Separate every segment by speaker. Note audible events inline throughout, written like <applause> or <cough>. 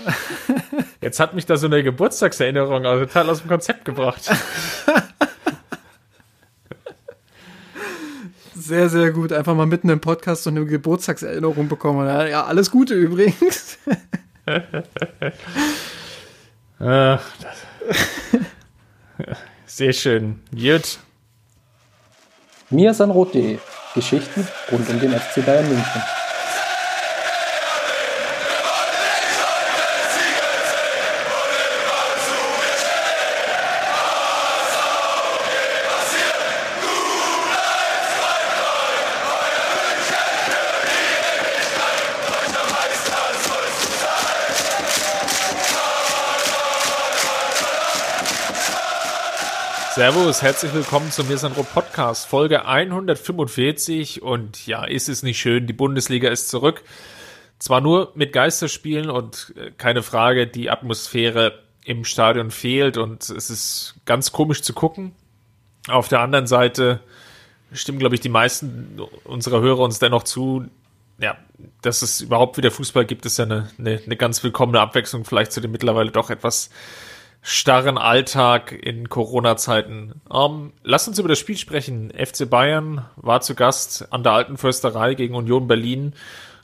Speaker 1: <laughs> Jetzt hat mich da so eine Geburtstagserinnerung also total aus dem Konzept gebracht. <laughs>
Speaker 2: Sehr, sehr gut. Einfach mal mitten im Podcast so eine Geburtstagserinnerung bekommen. Ja, alles Gute übrigens. <laughs>
Speaker 1: Sehr schön. Gut.
Speaker 3: Mir Sanrot.de Geschichten rund um den FC Bayern München.
Speaker 1: Servus, herzlich willkommen zum Mirsanro Podcast, Folge 145. Und ja, ist es nicht schön, die Bundesliga ist zurück. Zwar nur mit Geisterspielen und äh, keine Frage, die Atmosphäre im Stadion fehlt und es ist ganz komisch zu gucken. Auf der anderen Seite stimmen, glaube ich, die meisten unserer Hörer uns dennoch zu, ja, dass es überhaupt wieder Fußball gibt, ist ja eine, eine, eine ganz willkommene Abwechslung, vielleicht zu dem mittlerweile doch etwas starren Alltag in Corona-Zeiten. Ähm, lass uns über das Spiel sprechen. FC Bayern war zu Gast an der Alten Försterei gegen Union Berlin.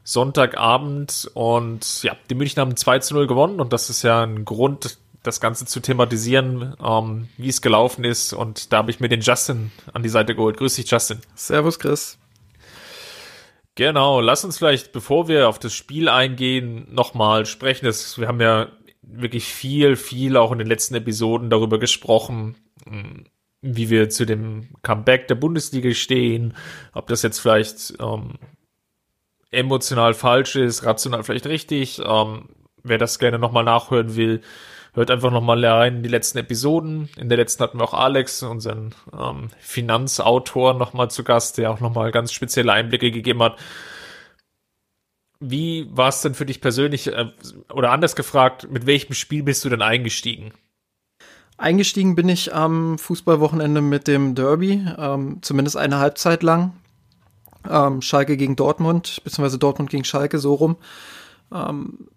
Speaker 1: Sonntagabend und ja, die München haben 2 zu 0 gewonnen und das ist ja ein Grund, das Ganze zu thematisieren, ähm, wie es gelaufen ist und da habe ich mir den Justin an die Seite geholt. Grüß dich, Justin.
Speaker 2: Servus, Chris.
Speaker 1: Genau, lass uns vielleicht, bevor wir auf das Spiel eingehen, nochmal sprechen. Das, wir haben ja wirklich viel, viel auch in den letzten Episoden darüber gesprochen, hm, wie wir zu dem Comeback der Bundesliga stehen, ob das jetzt vielleicht ähm, emotional falsch ist, rational vielleicht richtig. Ähm, wer das gerne nochmal nachhören will, hört einfach nochmal rein in die letzten Episoden. In der letzten hatten wir auch Alex, unseren ähm, Finanzautor, nochmal zu Gast, der auch nochmal ganz spezielle Einblicke gegeben hat. Wie war es denn für dich persönlich, äh, oder anders gefragt, mit welchem Spiel bist du denn eingestiegen?
Speaker 2: Eingestiegen bin ich am Fußballwochenende mit dem Derby, ähm, zumindest eine Halbzeit lang. Ähm, Schalke gegen Dortmund, beziehungsweise Dortmund gegen Schalke, so rum. Ähm,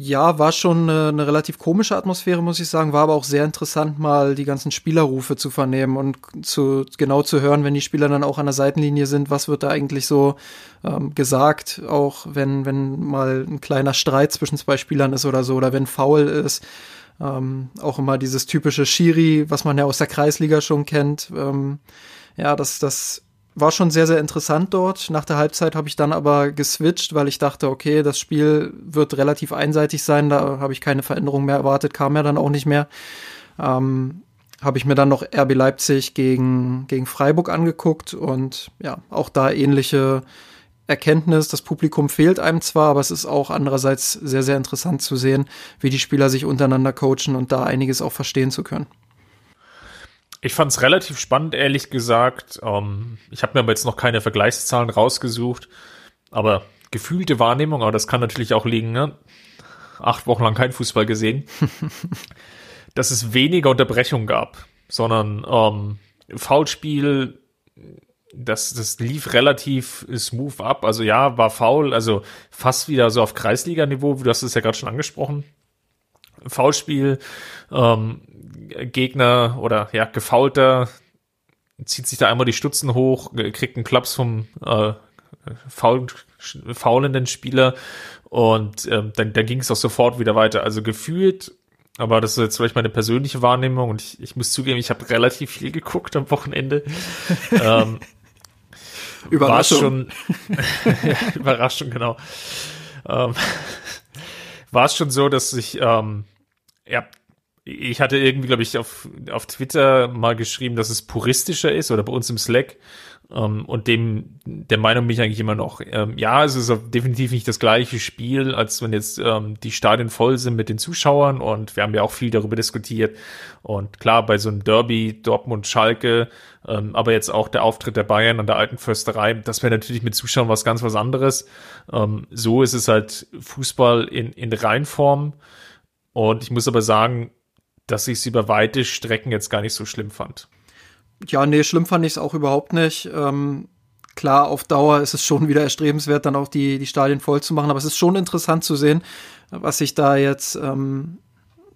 Speaker 2: ja, war schon eine, eine, relativ komische Atmosphäre, muss ich sagen. War aber auch sehr interessant, mal die ganzen Spielerrufe zu vernehmen und zu genau zu hören, wenn die Spieler dann auch an der Seitenlinie sind, was wird da eigentlich so ähm, gesagt, auch wenn, wenn mal ein kleiner Streit zwischen zwei Spielern ist oder so, oder wenn Foul ist. Ähm, auch immer dieses typische Schiri, was man ja aus der Kreisliga schon kennt. Ähm, ja, das, das war schon sehr, sehr interessant dort. Nach der Halbzeit habe ich dann aber geswitcht, weil ich dachte, okay, das Spiel wird relativ einseitig sein, da habe ich keine Veränderung mehr erwartet, kam ja dann auch nicht mehr. Ähm, habe ich mir dann noch RB Leipzig gegen, gegen Freiburg angeguckt und ja, auch da ähnliche Erkenntnis. Das Publikum fehlt einem zwar, aber es ist auch andererseits sehr, sehr interessant zu sehen, wie die Spieler sich untereinander coachen und da einiges auch verstehen zu können.
Speaker 1: Ich fand es relativ spannend, ehrlich gesagt. Ähm, ich habe mir aber jetzt noch keine Vergleichszahlen rausgesucht, aber gefühlte Wahrnehmung, aber das kann natürlich auch liegen, ne? acht Wochen lang kein Fußball gesehen, <laughs> dass es weniger Unterbrechung gab, sondern ähm, Foulspiel, das, das lief relativ smooth ab. Also ja, war faul, also fast wieder so auf Kreisliga-Niveau, du hast es ja gerade schon angesprochen. Foulspiel, ähm, Gegner oder ja, Gefaulter zieht sich da einmal die Stutzen hoch, kriegt einen Klaps vom äh, faul, faulenden Spieler und ähm, dann, dann ging es auch sofort wieder weiter. Also gefühlt, aber das ist jetzt vielleicht meine persönliche Wahrnehmung und ich, ich muss zugeben, ich habe relativ viel geguckt am Wochenende. <laughs> ähm,
Speaker 2: Überraschung. <laughs>
Speaker 1: ja, Überraschung, genau. Ähm, <laughs> war es schon so, dass ich ähm, ja ich hatte irgendwie, glaube ich, auf, auf Twitter mal geschrieben, dass es puristischer ist oder bei uns im Slack. Ähm, und dem, der Meinung bin ich eigentlich immer noch. Ähm, ja, es ist definitiv nicht das gleiche Spiel, als wenn jetzt ähm, die Stadien voll sind mit den Zuschauern. Und wir haben ja auch viel darüber diskutiert. Und klar, bei so einem Derby, Dortmund, Schalke, ähm, aber jetzt auch der Auftritt der Bayern an der alten Försterei, das wäre natürlich mit Zuschauern was ganz was anderes. Ähm, so ist es halt Fußball in, in Reinform. Und ich muss aber sagen, dass ich es über weite Strecken jetzt gar nicht so schlimm fand.
Speaker 2: Ja, nee, schlimm fand ich es auch überhaupt nicht. Ähm, klar, auf Dauer ist es schon wieder erstrebenswert, dann auch die, die Stadien voll zu machen. Aber es ist schon interessant zu sehen, was sich da jetzt, ähm,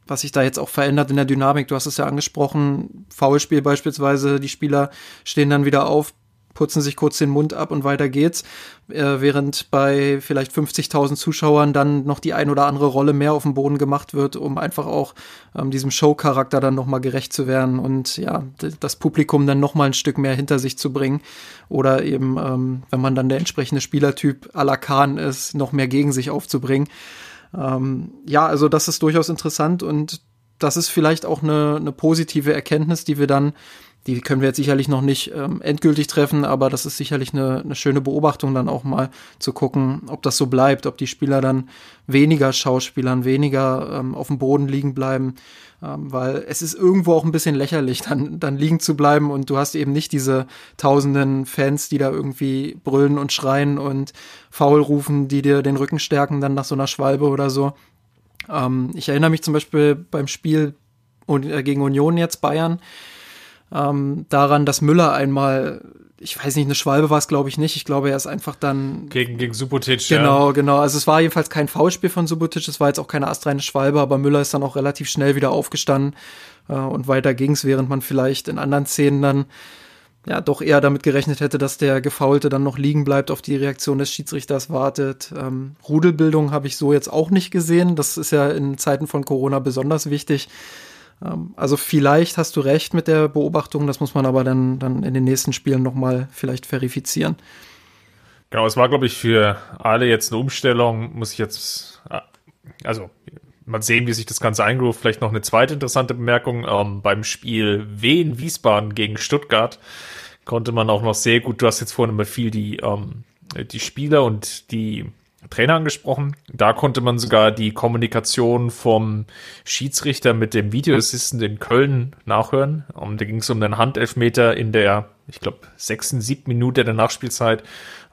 Speaker 2: was sich da jetzt auch verändert in der Dynamik. Du hast es ja angesprochen, Foulspiel beispielsweise, die Spieler stehen dann wieder auf, putzen sich kurz den Mund ab und weiter geht's. Äh, während bei vielleicht 50.000 Zuschauern dann noch die ein oder andere Rolle mehr auf dem Boden gemacht wird, um einfach auch ähm, diesem Show-Charakter dann nochmal gerecht zu werden und ja, das Publikum dann nochmal ein Stück mehr hinter sich zu bringen. Oder eben, ähm, wenn man dann der entsprechende Spielertyp à la Kahn ist, noch mehr gegen sich aufzubringen. Ähm, ja, also das ist durchaus interessant und das ist vielleicht auch eine, eine positive Erkenntnis, die wir dann die können wir jetzt sicherlich noch nicht ähm, endgültig treffen, aber das ist sicherlich eine, eine schöne Beobachtung, dann auch mal zu gucken, ob das so bleibt, ob die Spieler dann weniger Schauspielern, weniger ähm, auf dem Boden liegen bleiben, ähm, weil es ist irgendwo auch ein bisschen lächerlich, dann, dann liegen zu bleiben und du hast eben nicht diese tausenden Fans, die da irgendwie brüllen und schreien und faul rufen, die dir den Rücken stärken dann nach so einer Schwalbe oder so. Ähm, ich erinnere mich zum Beispiel beim Spiel äh, gegen Union jetzt Bayern, ähm, daran, dass Müller einmal, ich weiß nicht, eine Schwalbe war es, glaube ich, nicht. Ich glaube, er ist einfach dann.
Speaker 1: Gegen, gegen Subotic,
Speaker 2: Genau, ja. genau. Also es war jedenfalls kein Foulspiel von Subotic, es war jetzt auch keine astreine Schwalbe, aber Müller ist dann auch relativ schnell wieder aufgestanden äh, und weiter ging's, während man vielleicht in anderen Szenen dann ja doch eher damit gerechnet hätte, dass der Gefaulte dann noch liegen bleibt, auf die Reaktion des Schiedsrichters wartet. Ähm, Rudelbildung habe ich so jetzt auch nicht gesehen. Das ist ja in Zeiten von Corona besonders wichtig. Ähm, also vielleicht hast du recht mit der Beobachtung, das muss man aber dann, dann in den nächsten Spielen nochmal vielleicht verifizieren.
Speaker 1: Genau, es war, glaube ich, für alle jetzt eine Umstellung, muss ich jetzt, äh, also mal sehen, wie sich das Ganze eingeruft. Vielleicht noch eine zweite interessante Bemerkung. Ähm, beim Spiel Wien Wiesbaden gegen Stuttgart konnte man auch noch sehr gut, du hast jetzt vorhin immer viel die, ähm, die Spieler und die Trainer angesprochen. Da konnte man sogar die Kommunikation vom Schiedsrichter mit dem Videoassistent in Köln nachhören. Um, da ging es um den Handelfmeter in der, ich glaube, sechsten, siebten Minute der Nachspielzeit.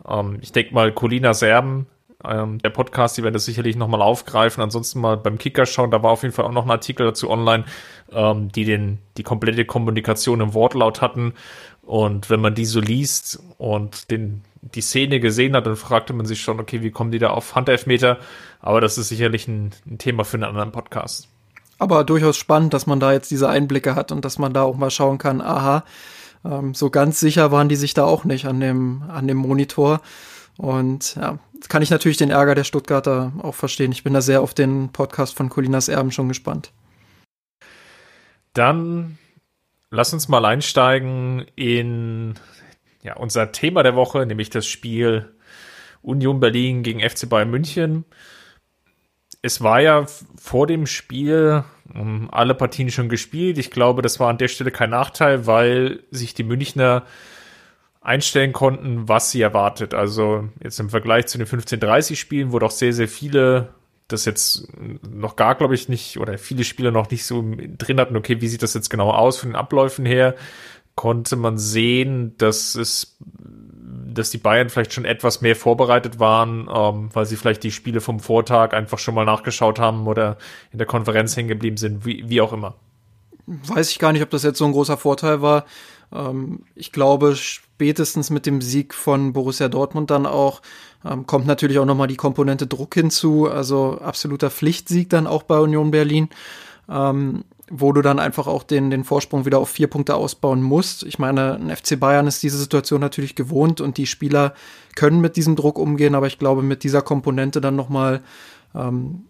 Speaker 1: Um, ich denke mal, Colina Serben, ähm, der Podcast, die werden das sicherlich nochmal aufgreifen. Ansonsten mal beim Kicker schauen, da war auf jeden Fall auch noch ein Artikel dazu online, ähm, die den, die komplette Kommunikation im Wortlaut hatten. Und wenn man die so liest und den die Szene gesehen hat, dann fragte man sich schon, okay, wie kommen die da auf Handelfmeter? Aber das ist sicherlich ein, ein Thema für einen anderen Podcast.
Speaker 2: Aber durchaus spannend, dass man da jetzt diese Einblicke hat und dass man da auch mal schauen kann, aha, ähm, so ganz sicher waren die sich da auch nicht an dem, an dem Monitor. Und ja, kann ich natürlich den Ärger der Stuttgarter auch verstehen. Ich bin da sehr auf den Podcast von Colinas Erben schon gespannt.
Speaker 1: Dann lass uns mal einsteigen in ja, unser Thema der Woche, nämlich das Spiel Union Berlin gegen FC Bayern München. Es war ja vor dem Spiel um, ähm, alle Partien schon gespielt. Ich glaube, das war an der Stelle kein Nachteil, weil sich die Münchner einstellen konnten, was sie erwartet. Also jetzt im Vergleich zu den 15:30 Spielen, wo doch sehr, sehr viele das jetzt noch gar, glaube ich, nicht, oder viele Spieler noch nicht so drin hatten, okay, wie sieht das jetzt genau aus von den Abläufen her? Konnte man sehen, dass es, dass die Bayern vielleicht schon etwas mehr vorbereitet waren, ähm, weil sie vielleicht die Spiele vom Vortag einfach schon mal nachgeschaut haben oder in der Konferenz hängen geblieben sind, wie, wie auch immer.
Speaker 2: Weiß ich gar nicht, ob das jetzt so ein großer Vorteil war. Ähm, ich glaube, spätestens mit dem Sieg von Borussia Dortmund dann auch ähm, kommt natürlich auch nochmal die Komponente Druck hinzu, also absoluter Pflichtsieg dann auch bei Union Berlin. Ähm, wo du dann einfach auch den, den Vorsprung wieder auf vier Punkte ausbauen musst. Ich meine, ein FC Bayern ist diese Situation natürlich gewohnt und die Spieler können mit diesem Druck umgehen, aber ich glaube, mit dieser Komponente dann nochmal ähm,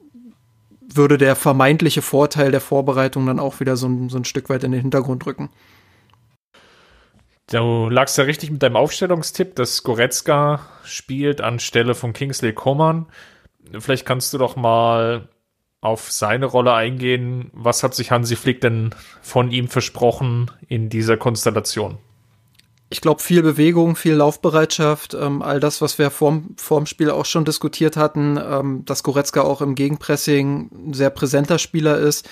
Speaker 2: würde der vermeintliche Vorteil der Vorbereitung dann auch wieder so ein, so ein Stück weit in den Hintergrund rücken.
Speaker 1: Du lagst ja richtig mit deinem Aufstellungstipp, dass Goretzka spielt anstelle von Kingsley Coman. Vielleicht kannst du doch mal auf seine Rolle eingehen. Was hat sich Hansi Flick denn von ihm versprochen in dieser Konstellation?
Speaker 2: Ich glaube, viel Bewegung, viel Laufbereitschaft, ähm, all das, was wir vorm, vorm Spiel auch schon diskutiert hatten, ähm, dass Goretzka auch im Gegenpressing ein sehr präsenter Spieler ist.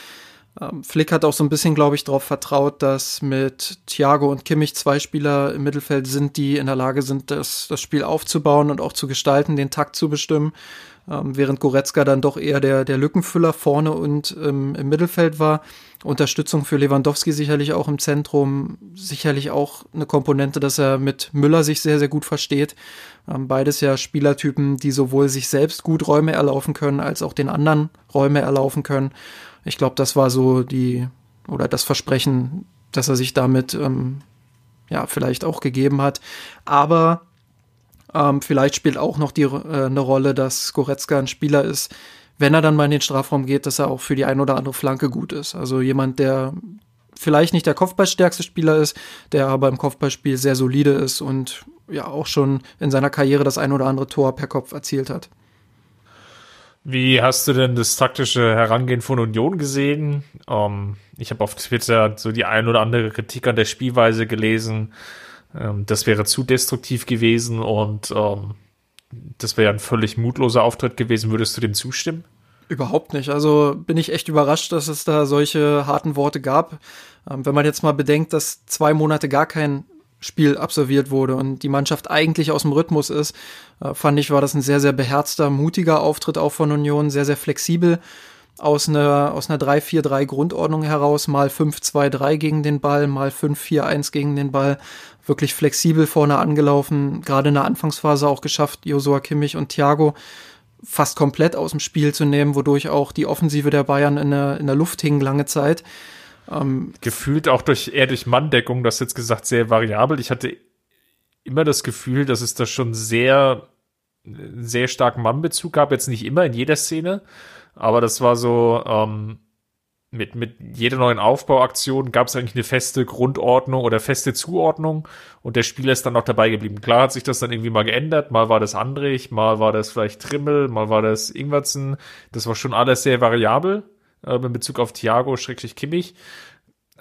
Speaker 2: Ähm, Flick hat auch so ein bisschen, glaube ich, darauf vertraut, dass mit Thiago und Kimmich zwei Spieler im Mittelfeld sind, die in der Lage sind, das, das Spiel aufzubauen und auch zu gestalten, den Takt zu bestimmen. Ähm, während Goretzka dann doch eher der, der Lückenfüller vorne und ähm, im Mittelfeld war. Unterstützung für Lewandowski sicherlich auch im Zentrum, sicherlich auch eine Komponente, dass er mit Müller sich sehr, sehr gut versteht. Ähm, beides ja Spielertypen, die sowohl sich selbst gut Räume erlaufen können, als auch den anderen Räume erlaufen können. Ich glaube, das war so die, oder das Versprechen, dass er sich damit ähm, ja vielleicht auch gegeben hat. Aber ähm, vielleicht spielt auch noch die, äh, eine Rolle, dass Goretzka ein Spieler ist, wenn er dann mal in den Strafraum geht, dass er auch für die ein oder andere Flanke gut ist. Also jemand, der vielleicht nicht der Kopfballstärkste Spieler ist, der aber im Kopfballspiel sehr solide ist und ja auch schon in seiner Karriere das ein oder andere Tor per Kopf erzielt hat.
Speaker 1: Wie hast du denn das taktische Herangehen von Union gesehen? Ähm, ich habe auf Twitter so die ein oder andere Kritik an der Spielweise gelesen. Ähm, das wäre zu destruktiv gewesen und ähm, das wäre ein völlig mutloser Auftritt gewesen. Würdest du dem zustimmen?
Speaker 2: Überhaupt nicht. Also bin ich echt überrascht, dass es da solche harten Worte gab. Ähm, wenn man jetzt mal bedenkt, dass zwei Monate gar kein Spiel absolviert wurde und die Mannschaft eigentlich aus dem Rhythmus ist, äh, fand ich, war das ein sehr, sehr beherzter, mutiger Auftritt auch von Union, sehr, sehr flexibel aus einer, aus einer 3-4-3 Grundordnung heraus, mal 5-2-3 gegen den Ball, mal 5-4-1 gegen den Ball, wirklich flexibel vorne angelaufen, gerade in der Anfangsphase auch geschafft, Josua Kimmich und Thiago fast komplett aus dem Spiel zu nehmen, wodurch auch die Offensive der Bayern in der, in der Luft hing lange Zeit.
Speaker 1: Ähm, Gefühlt auch durch eher durch Manndeckung, das jetzt gesagt, sehr variabel. Ich hatte immer das Gefühl, dass es da schon sehr, sehr starken Mannbezug gab. Jetzt nicht immer in jeder Szene, aber das war so, ähm, mit, mit jeder neuen Aufbauaktion gab es eigentlich eine feste Grundordnung oder feste Zuordnung und der Spieler ist dann auch dabei geblieben. Klar hat sich das dann irgendwie mal geändert, mal war das Andrich, mal war das vielleicht Trimmel, mal war das Ingwertsen. Das war schon alles sehr variabel äh, in Bezug auf Thiago, schrecklich Kimmich.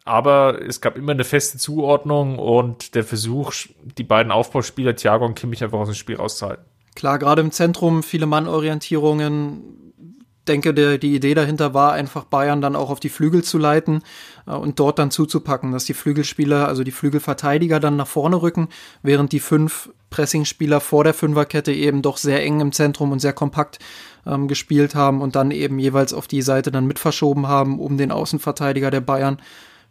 Speaker 1: Aber es gab immer eine feste Zuordnung und der Versuch, die beiden Aufbauspieler Thiago und Kimmich einfach aus dem Spiel rauszuhalten.
Speaker 2: Klar, gerade im Zentrum viele Mannorientierungen, denke, der, die Idee dahinter war, einfach Bayern dann auch auf die Flügel zu leiten äh, und dort dann zuzupacken, dass die Flügelspieler, also die Flügelverteidiger dann nach vorne rücken, während die fünf Pressingspieler vor der Fünferkette eben doch sehr eng im Zentrum und sehr kompakt ähm, gespielt haben und dann eben jeweils auf die Seite dann mit verschoben haben, um den Außenverteidiger der Bayern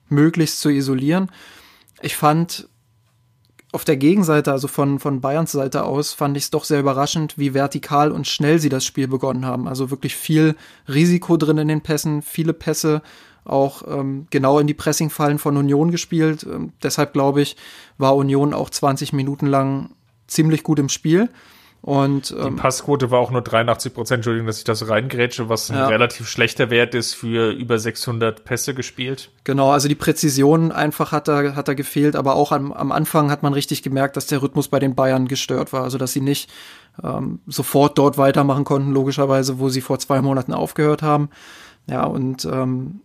Speaker 2: möglichst zu isolieren. Ich fand auf der Gegenseite, also von, von Bayerns Seite aus, fand ich es doch sehr überraschend, wie vertikal und schnell sie das Spiel begonnen haben. Also wirklich viel Risiko drin in den Pässen, viele Pässe auch ähm, genau in die Pressingfallen von Union gespielt. Ähm, deshalb glaube ich, war Union auch 20 Minuten lang ziemlich gut im Spiel. Und,
Speaker 1: ähm, die Passquote war auch nur 83 Prozent, Entschuldigung, dass ich das reingrätsche, was ein ja. relativ schlechter Wert ist für über 600 Pässe gespielt.
Speaker 2: Genau, also die Präzision einfach hat da, hat da gefehlt, aber auch am, am Anfang hat man richtig gemerkt, dass der Rhythmus bei den Bayern gestört war, also dass sie nicht ähm, sofort dort weitermachen konnten, logischerweise, wo sie vor zwei Monaten aufgehört haben. Ja, und ähm,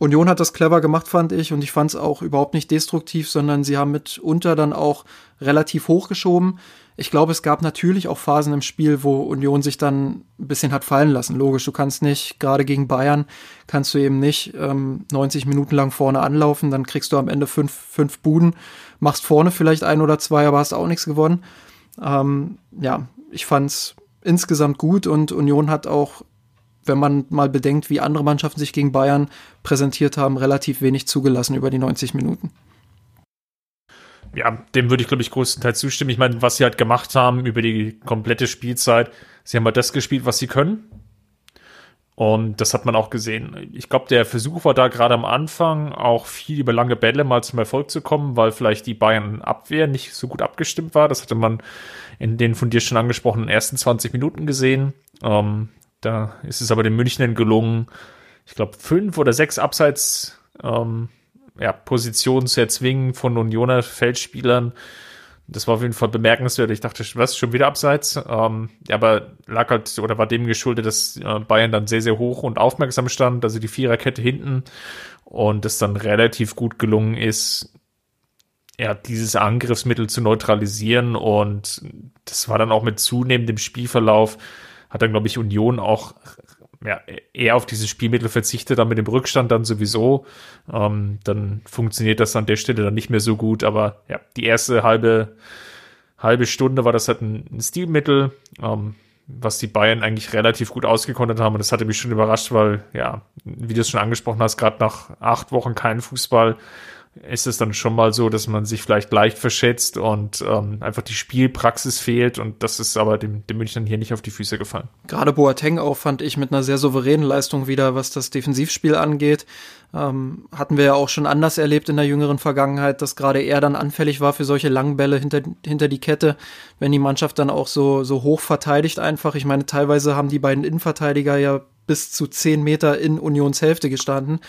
Speaker 2: Union hat das clever gemacht, fand ich, und ich fand es auch überhaupt nicht destruktiv, sondern sie haben mitunter dann auch relativ hochgeschoben. Ich glaube, es gab natürlich auch Phasen im Spiel, wo Union sich dann ein bisschen hat fallen lassen. Logisch, du kannst nicht, gerade gegen Bayern, kannst du eben nicht ähm, 90 Minuten lang vorne anlaufen, dann kriegst du am Ende fünf, fünf Buden, machst vorne vielleicht ein oder zwei, aber hast auch nichts gewonnen. Ähm, ja, ich fand's insgesamt gut und Union hat auch, wenn man mal bedenkt, wie andere Mannschaften sich gegen Bayern präsentiert haben, relativ wenig zugelassen über die 90 Minuten
Speaker 1: ja, dem würde ich, glaube ich, größtenteils zustimmen. Ich meine, was sie halt gemacht haben über die komplette Spielzeit, sie haben halt das gespielt, was sie können. Und das hat man auch gesehen. Ich glaube, der Versuch war da gerade am Anfang auch viel über lange Bälle mal zum Erfolg zu kommen, weil vielleicht die Bayern Abwehr nicht so gut abgestimmt war. Das hatte man in den von dir schon angesprochenen ersten 20 Minuten gesehen. Ähm, da ist es aber den Münchnern gelungen, ich glaube, fünf oder sechs Abseits ähm, ja, Position zu erzwingen von Unioner Feldspielern. Das war auf jeden Fall bemerkenswert. Ich dachte, was, schon wieder abseits? Ähm, aber lag halt oder war dem geschuldet, dass äh, Bayern dann sehr, sehr hoch und aufmerksam stand, also die Viererkette hinten und es dann relativ gut gelungen ist, ja, dieses Angriffsmittel zu neutralisieren und das war dann auch mit zunehmendem Spielverlauf, hat dann, glaube ich, Union auch ja, eher auf dieses Spielmittel verzichtet, dann mit dem Rückstand dann sowieso, ähm, dann funktioniert das an der Stelle dann nicht mehr so gut. Aber ja, die erste halbe, halbe Stunde war das halt ein, ein Stilmittel, ähm, was die Bayern eigentlich relativ gut ausgekontert haben. Und das hatte mich schon überrascht, weil, ja, wie du es schon angesprochen hast, gerade nach acht Wochen kein Fußball, ist es dann schon mal so, dass man sich vielleicht leicht verschätzt und ähm, einfach die Spielpraxis fehlt und das ist aber dem, dem Münchnern hier nicht auf die Füße gefallen.
Speaker 2: Gerade Boateng auch fand ich mit einer sehr souveränen Leistung wieder, was das Defensivspiel angeht. Ähm, hatten wir ja auch schon anders erlebt in der jüngeren Vergangenheit, dass gerade er dann anfällig war für solche langen Bälle hinter, hinter die Kette, wenn die Mannschaft dann auch so, so hoch verteidigt einfach. Ich meine, teilweise haben die beiden Innenverteidiger ja bis zu zehn Meter in Unionshälfte gestanden.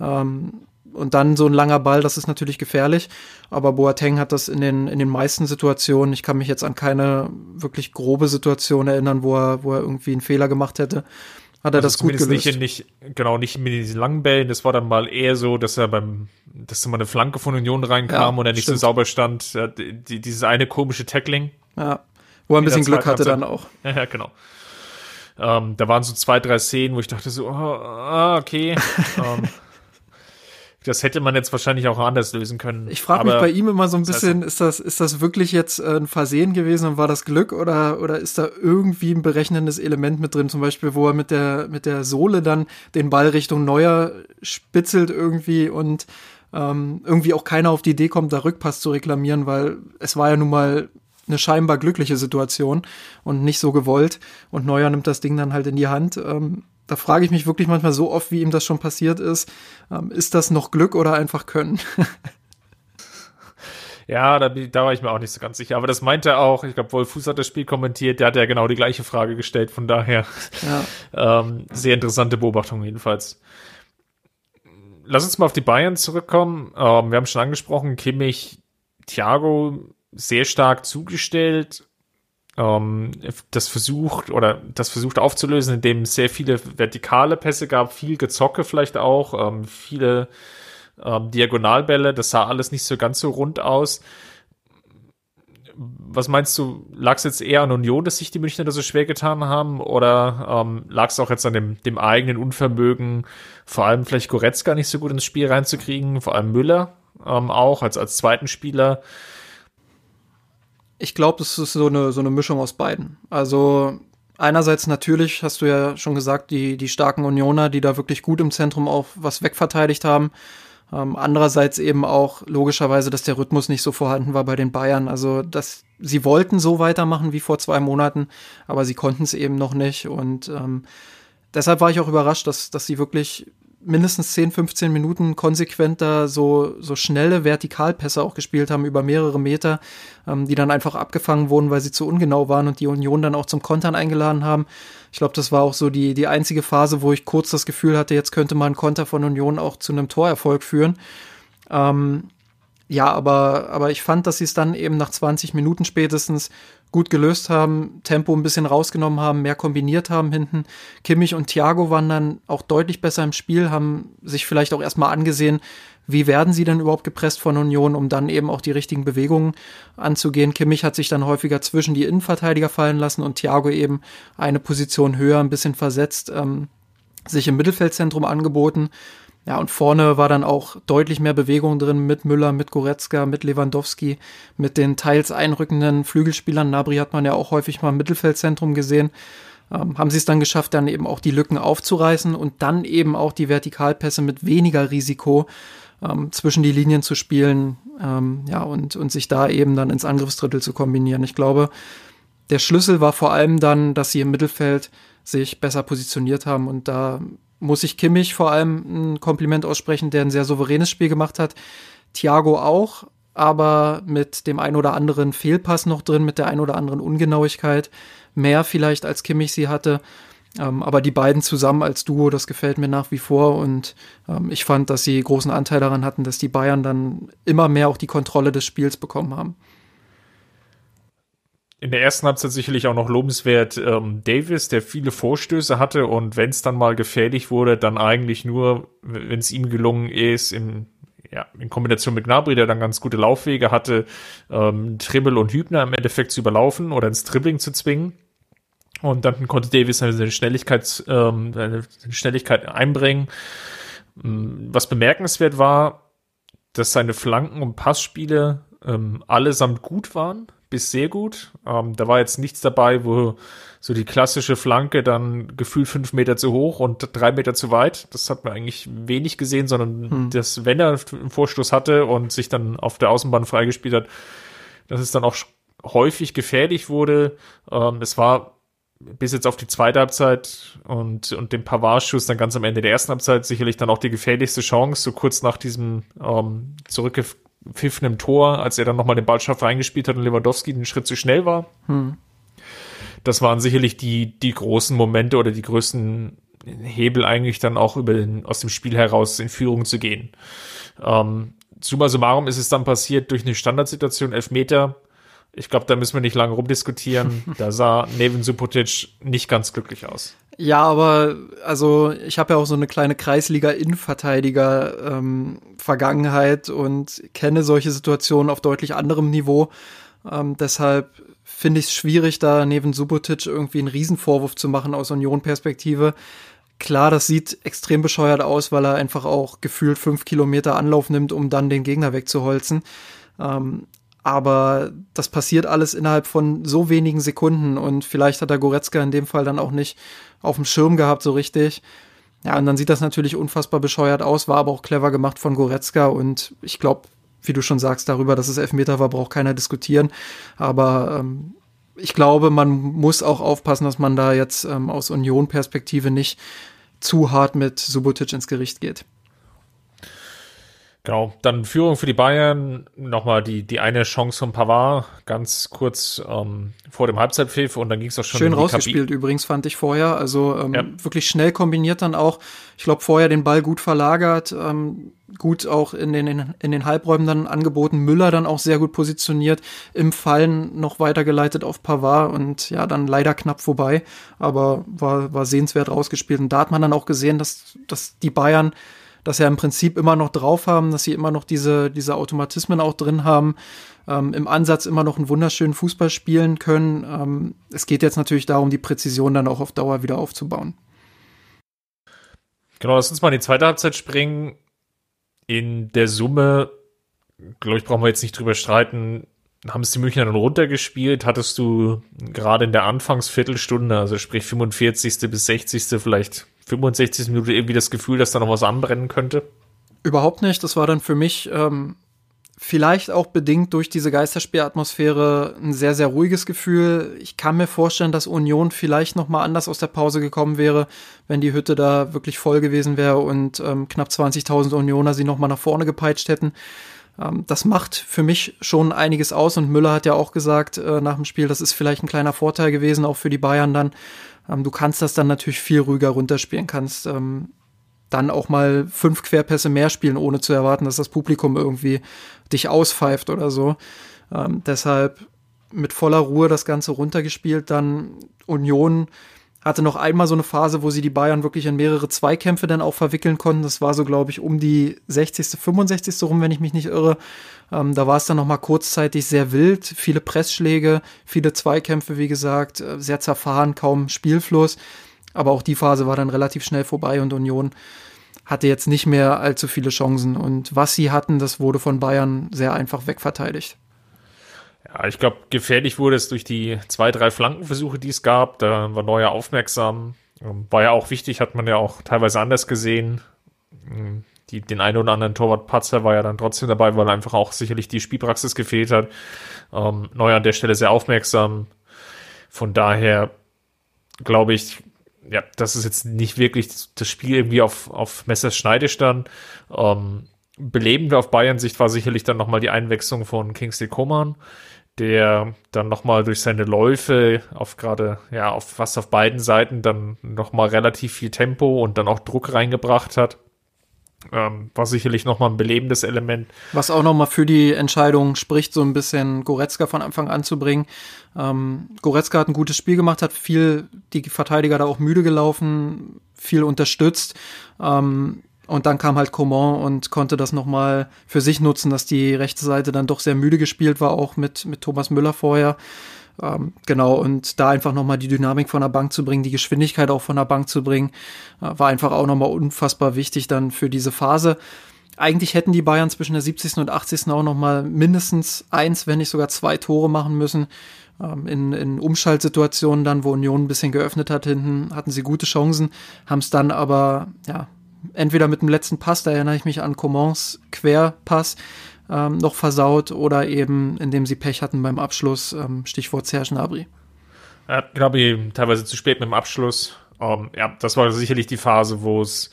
Speaker 2: Ähm, und dann so ein langer Ball, das ist natürlich gefährlich. Aber Boateng hat das in den, in den meisten Situationen, ich kann mich jetzt an keine wirklich grobe Situation erinnern, wo er, wo er irgendwie einen Fehler gemacht hätte. Hat er also das gut gelöst?
Speaker 1: Nicht, nicht, genau, nicht mit diesen langen Bällen. Das war dann mal eher so, dass er beim, dass mal eine Flanke von Union reinkam ja, und er nicht stimmt. so sauber stand. Die, dieses eine komische Tackling.
Speaker 2: Ja, wo er ein bisschen Glück hatte dann auch.
Speaker 1: Ja, <laughs> ja genau. Ähm, da waren so zwei, drei Szenen, wo ich dachte so, oh, okay. <laughs> ähm, das hätte man jetzt wahrscheinlich auch anders lösen können.
Speaker 2: Ich frage mich bei ihm immer so ein bisschen, ist das, ist das wirklich jetzt äh, ein Versehen gewesen und war das Glück oder, oder ist da irgendwie ein berechnendes Element mit drin? Zum Beispiel, wo er mit der, mit der Sohle dann den Ball Richtung Neuer spitzelt irgendwie und ähm, irgendwie auch keiner auf die Idee kommt, da Rückpass zu reklamieren, weil es war ja nun mal eine scheinbar glückliche Situation und nicht so gewollt. Und Neuer nimmt das Ding dann halt in die Hand. Ähm, da frage ich mich wirklich manchmal so oft, wie ihm das schon passiert ist. Ähm, ist das noch Glück oder einfach Können? <laughs>
Speaker 1: Ja, da, da, war ich mir auch nicht so ganz sicher. Aber das meinte er auch. Ich glaube, Wolf Fuß hat das Spiel kommentiert. Der hat ja genau die gleiche Frage gestellt. Von daher ja. <laughs> ähm, sehr interessante Beobachtung jedenfalls. Lass uns mal auf die Bayern zurückkommen. Ähm, wir haben schon angesprochen, Kimmich, Thiago sehr stark zugestellt ähm, das versucht oder das versucht aufzulösen, indem es sehr viele vertikale Pässe gab, viel Gezocke vielleicht auch, ähm, viele ähm, Diagonalbälle, das sah alles nicht so ganz so rund aus. Was meinst du, lag es jetzt eher an Union, dass sich die Münchner da so schwer getan haben oder ähm, lag es auch jetzt an dem, dem eigenen Unvermögen, vor allem vielleicht Goretzka nicht so gut ins Spiel reinzukriegen, vor allem Müller ähm, auch als, als zweiten Spieler?
Speaker 2: Ich glaube, das ist so eine, so eine Mischung aus beiden. Also einerseits natürlich, hast du ja schon gesagt, die, die starken Unioner, die da wirklich gut im Zentrum auch was wegverteidigt haben. Ähm, andererseits eben auch logischerweise, dass der Rhythmus nicht so vorhanden war bei den Bayern. Also, dass sie wollten so weitermachen wie vor zwei Monaten, aber sie konnten es eben noch nicht. Und ähm, deshalb war ich auch überrascht, dass, dass sie wirklich mindestens 10, 15 Minuten konsequenter so, so schnelle Vertikalpässe auch gespielt haben über mehrere Meter, ähm, die dann einfach abgefangen wurden, weil sie zu ungenau waren und die Union dann auch zum Kontern eingeladen haben. Ich glaube, das war auch so die, die einzige Phase, wo ich kurz das Gefühl hatte, jetzt könnte man Konter von Union auch zu einem Torerfolg führen. Ähm, ja, aber, aber ich fand, dass sie es dann eben nach 20 Minuten spätestens gut gelöst haben, Tempo ein bisschen rausgenommen haben, mehr kombiniert haben hinten. Kimmich und Thiago waren dann auch deutlich besser im Spiel, haben sich vielleicht auch erstmal angesehen, wie werden sie denn überhaupt gepresst von Union, um dann eben auch die richtigen Bewegungen anzugehen. Kimmich hat sich dann häufiger zwischen die Innenverteidiger fallen lassen und Thiago eben eine Position höher, ein bisschen versetzt, ähm, sich im Mittelfeldzentrum angeboten. Ja, und vorne war dann auch deutlich mehr Bewegung drin mit Müller, mit Goretzka, mit Lewandowski, mit den teils einrückenden Flügelspielern. Nabri hat man ja auch häufig mal im Mittelfeldzentrum gesehen. Ähm, haben sie es dann geschafft, dann eben auch die Lücken aufzureißen und dann eben auch die Vertikalpässe mit weniger Risiko ähm, zwischen die Linien zu spielen, ähm, ja, und, und sich da eben dann ins Angriffsdrittel zu kombinieren. Ich glaube, der Schlüssel war vor allem dann, dass sie im Mittelfeld sich besser positioniert haben und da muss ich Kimmich vor allem ein Kompliment aussprechen, der ein sehr souveränes Spiel gemacht hat. Thiago auch, aber mit dem ein oder anderen Fehlpass noch drin, mit der ein oder anderen Ungenauigkeit. Mehr vielleicht als Kimmich sie hatte. Ähm, aber die beiden zusammen als Duo, das gefällt mir nach wie vor. Und ähm, ich fand, dass sie großen Anteil daran hatten, dass die Bayern dann immer mehr auch die Kontrolle des Spiels bekommen haben
Speaker 1: in der ersten Halbzeit sicherlich auch noch lobenswert ähm, Davis, der viele Vorstöße hatte und wenn es dann mal gefährlich wurde, dann eigentlich nur, wenn es ihm gelungen ist, in, ja, in Kombination mit Gnabry, der dann ganz gute Laufwege hatte, ähm, Tribbel und Hübner im Endeffekt zu überlaufen oder ins Dribbling zu zwingen. Und dann konnte Davis seine Schnelligkeit, ähm, seine Schnelligkeit einbringen. Mm, was bemerkenswert war, dass seine Flanken und Passspiele ähm, allesamt gut waren, bis sehr gut. Ähm, da war jetzt nichts dabei, wo so die klassische Flanke dann gefühlt fünf Meter zu hoch und drei Meter zu weit. Das hat man eigentlich wenig gesehen, sondern hm. dass, wenn er einen Vorstoß hatte und sich dann auf der Außenbahn freigespielt hat, dass es dann auch häufig gefährlich wurde. Ähm, es war bis jetzt auf die zweite Halbzeit und, und dem Pavard-Schuss dann ganz am Ende der ersten Halbzeit sicherlich dann auch die gefährlichste Chance, so kurz nach diesem ähm, zurückgepfiffenen Tor, als er dann nochmal den Ball scharf reingespielt hat und Lewandowski einen Schritt zu schnell war. Hm. Das waren sicherlich die, die großen Momente oder die größten Hebel eigentlich dann auch über den, aus dem Spiel heraus in Führung zu gehen. Ähm, summa summarum ist es dann passiert durch eine Standardsituation, Elfmeter, ich glaube, da müssen wir nicht lange rumdiskutieren. <laughs> da sah Neven Subotic nicht ganz glücklich aus.
Speaker 2: Ja, aber also ich habe ja auch so eine kleine Kreisliga-Innenverteidiger-Vergangenheit ähm, und kenne solche Situationen auf deutlich anderem Niveau. Ähm, deshalb finde ich es schwierig, da Neven Subotic irgendwie einen Riesenvorwurf zu machen aus Union-Perspektive. Klar, das sieht extrem bescheuert aus, weil er einfach auch gefühlt fünf Kilometer Anlauf nimmt, um dann den Gegner wegzuholzen. Ähm, aber das passiert alles innerhalb von so wenigen Sekunden und vielleicht hat der Goretzka in dem Fall dann auch nicht auf dem Schirm gehabt so richtig. Ja, und dann sieht das natürlich unfassbar bescheuert aus, war aber auch clever gemacht von Goretzka und ich glaube, wie du schon sagst, darüber, dass es Elfmeter war, braucht keiner diskutieren. Aber ähm, ich glaube, man muss auch aufpassen, dass man da jetzt ähm, aus Union-Perspektive nicht zu hart mit Subotic ins Gericht geht.
Speaker 1: Genau, dann Führung für die Bayern, nochmal die, die eine Chance von Pavard, ganz kurz ähm, vor dem Halbzeitpfiff und dann ging es auch schon
Speaker 2: Schön rausgespielt
Speaker 1: Kabi
Speaker 2: übrigens, fand ich vorher. Also ähm, ja. wirklich schnell kombiniert dann auch. Ich glaube, vorher den Ball gut verlagert, ähm, gut auch in den, in, in den Halbräumen dann angeboten. Müller dann auch sehr gut positioniert, im Fallen noch weitergeleitet auf Pavard und ja, dann leider knapp vorbei, aber war, war sehenswert rausgespielt. Und da hat man dann auch gesehen, dass, dass die Bayern dass sie ja im Prinzip immer noch drauf haben, dass sie immer noch diese, diese Automatismen auch drin haben, ähm, im Ansatz immer noch einen wunderschönen Fußball spielen können. Ähm, es geht jetzt natürlich darum, die Präzision dann auch auf Dauer wieder aufzubauen.
Speaker 1: Genau, lass uns mal in die zweite Halbzeit springen. In der Summe, glaube ich, brauchen wir jetzt nicht drüber streiten, haben es die Münchner dann runtergespielt. Hattest du gerade in der Anfangsviertelstunde, also sprich 45. bis 60. vielleicht 65. Minute irgendwie das Gefühl, dass da noch was anbrennen könnte?
Speaker 2: Überhaupt nicht. Das war dann für mich ähm, vielleicht auch bedingt durch diese Geisterspielatmosphäre ein sehr, sehr ruhiges Gefühl. Ich kann mir vorstellen, dass Union vielleicht noch mal anders aus der Pause gekommen wäre, wenn die Hütte da wirklich voll gewesen wäre und ähm, knapp 20.000 Unioner sie noch mal nach vorne gepeitscht hätten. Ähm, das macht für mich schon einiges aus und Müller hat ja auch gesagt äh, nach dem Spiel, das ist vielleicht ein kleiner Vorteil gewesen, auch für die Bayern dann, ähm, du kannst das dann natürlich viel ruhiger runterspielen, kannst ähm, dann auch mal fünf Querpässe mehr spielen, ohne zu erwarten, dass das Publikum irgendwie dich auspfeift oder so. Ähm, deshalb mit voller Ruhe das Ganze runtergespielt, dann Union hatte noch einmal so eine Phase, wo sie die Bayern wirklich in mehrere Zweikämpfe dann auch verwickeln konnten. Das war so, glaube ich, um die 60., 65. rum, wenn ich mich nicht irre. Ähm, da war es dann noch mal kurzzeitig sehr wild, viele Pressschläge, viele Zweikämpfe, wie gesagt, äh, sehr zerfahren, kaum Spielfluss. Aber auch die Phase war dann relativ schnell vorbei und Union hatte jetzt nicht mehr allzu viele Chancen. Und was sie hatten, das wurde von Bayern sehr einfach wegverteidigt.
Speaker 1: Ja, ich glaube, gefährlich wurde es durch die zwei, drei Flankenversuche, die es gab. Da war Neuer aufmerksam. Ähm, war ja auch wichtig, hat man ja auch teilweise anders gesehen. Ähm, die, den einen oder anderen Torwart Patzer war ja dann trotzdem dabei, weil einfach auch sicherlich die Spielpraxis gefehlt hat. Ähm, Neuer an der Stelle sehr aufmerksam. Von daher glaube ich, ja, das ist jetzt nicht wirklich das Spiel irgendwie auf, auf Messers Schneide stand. Ähm, belebend auf Bayern-Sicht war sicherlich dann nochmal die Einwechslung von Kingsley Coman der dann nochmal durch seine Läufe auf gerade, ja, auf fast auf beiden Seiten dann nochmal relativ viel Tempo und dann auch Druck reingebracht hat. Ähm, war sicherlich nochmal ein belebendes Element.
Speaker 2: Was auch nochmal für die Entscheidung spricht, so ein bisschen Goretzka von Anfang an zu bringen. Ähm, Goretzka hat ein gutes Spiel gemacht, hat viel die Verteidiger da auch müde gelaufen, viel unterstützt. Ähm, und dann kam halt Coman und konnte das nochmal für sich nutzen, dass die rechte Seite dann doch sehr müde gespielt war, auch mit, mit Thomas Müller vorher. Ähm, genau, und da einfach nochmal die Dynamik von der Bank zu bringen, die Geschwindigkeit auch von der Bank zu bringen, äh, war einfach auch nochmal unfassbar wichtig dann für diese Phase. Eigentlich hätten die Bayern zwischen der 70. und 80. auch nochmal mindestens eins, wenn nicht sogar zwei Tore machen müssen. Ähm, in, in Umschaltsituationen dann, wo Union ein bisschen geöffnet hat hinten, hatten sie gute Chancen, haben es dann aber, ja, entweder mit dem letzten Pass, da erinnere ich mich an Comans Querpass, ähm, noch versaut oder eben indem sie Pech hatten beim Abschluss, ähm, Stichwort Serge Gnabry.
Speaker 1: Ja, glaube ich, teilweise zu spät mit dem Abschluss. Um, ja, das war sicherlich die Phase, wo es,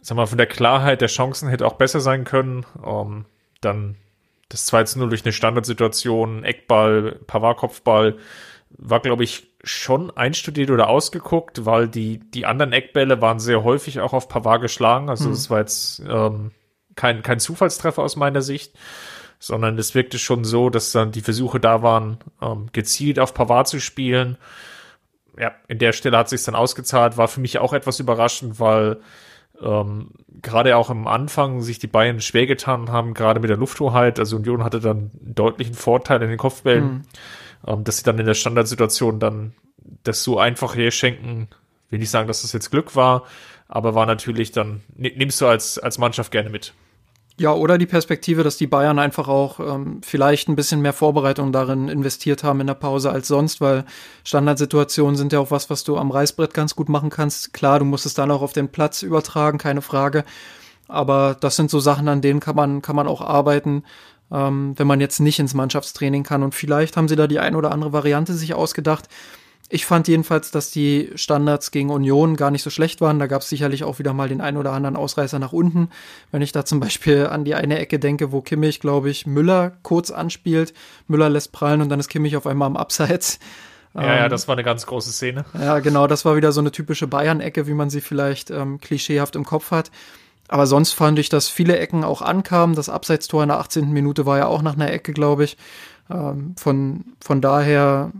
Speaker 1: sag mal, von der Klarheit der Chancen hätte auch besser sein können. Um, dann das 2 zu 0 durch eine Standardsituation, Eckball, Pavard-Kopfball, war, glaube ich, schon einstudiert oder ausgeguckt, weil die, die anderen Eckbälle waren sehr häufig auch auf Pavard geschlagen. Also, es hm. war jetzt ähm, kein, kein Zufallstreffer aus meiner Sicht, sondern es wirkte schon so, dass dann die Versuche da waren, ähm, gezielt auf Pavard zu spielen. Ja, in der Stelle hat sich dann ausgezahlt, war für mich auch etwas überraschend, weil ähm, gerade auch am Anfang sich die Bayern schwer getan haben, gerade mit der Lufthoheit. Also Union hatte dann einen deutlichen Vorteil in den Kopfbällen, mhm. Ähm, dass sie dann in der Standardsituation dann das so einfach herschenken. Will nicht sagen, dass das jetzt Glück war, aber war natürlich dann, nimmst du als, als Mannschaft gerne mit.
Speaker 2: Ja, oder die Perspektive, dass die Bayern einfach auch ähm, vielleicht ein bisschen mehr Vorbereitung darin investiert haben in der Pause als sonst, weil Standardsituationen sind ja auch was, was du am Reißbrett ganz gut machen kannst. Klar, du musst es dann auch auf den Platz übertragen, keine Frage. Aber das sind so Sachen, an denen kann man, kann man auch arbeiten, ähm, wenn man jetzt nicht ins Mannschaftstraining kann. Und vielleicht haben sie da die ein oder andere Variante sich ausgedacht, ich fand jedenfalls, dass die Standards gegen Union gar nicht so schlecht waren. Da gab es sicherlich auch wieder mal den ein oder anderen Ausreißer nach unten. Wenn ich da zum Beispiel an die eine Ecke denke, wo Kimmich, glaube ich, Müller kurz anspielt. Müller lässt prallen und dann ist Kimmich auf einmal am Abseits.
Speaker 1: Ja, ähm, ja, das war eine ganz große Szene.
Speaker 2: Ja, genau, das war wieder so eine typische Bayern-Ecke, wie man sie vielleicht ähm, klischeehaft im Kopf hat. Aber sonst fand ich, dass viele Ecken auch ankamen. Das Abseitstor in der 18. Minute war ja auch nach einer Ecke, glaube ich. Ähm, von, von daher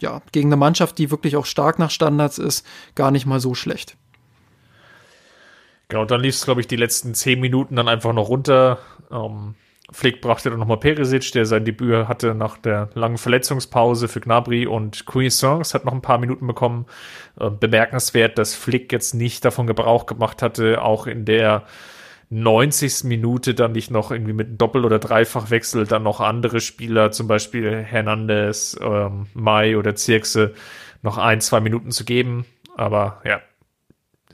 Speaker 2: ja, gegen eine Mannschaft, die wirklich auch stark nach Standards ist, gar nicht mal so schlecht.
Speaker 1: Genau, dann lief es, glaube ich, die letzten zehn Minuten dann einfach noch runter. Ähm, Flick brachte dann nochmal Perisic, der sein Debüt hatte nach der langen Verletzungspause für Gnabry und Cuisance hat noch ein paar Minuten bekommen. Äh, bemerkenswert, dass Flick jetzt nicht davon Gebrauch gemacht hatte, auch in der 90. Minute dann nicht noch irgendwie mit Doppel- oder Dreifachwechsel dann noch andere Spieler, zum Beispiel Hernandez, ähm, Mai oder Zirkse, noch ein, zwei Minuten zu geben. Aber ja,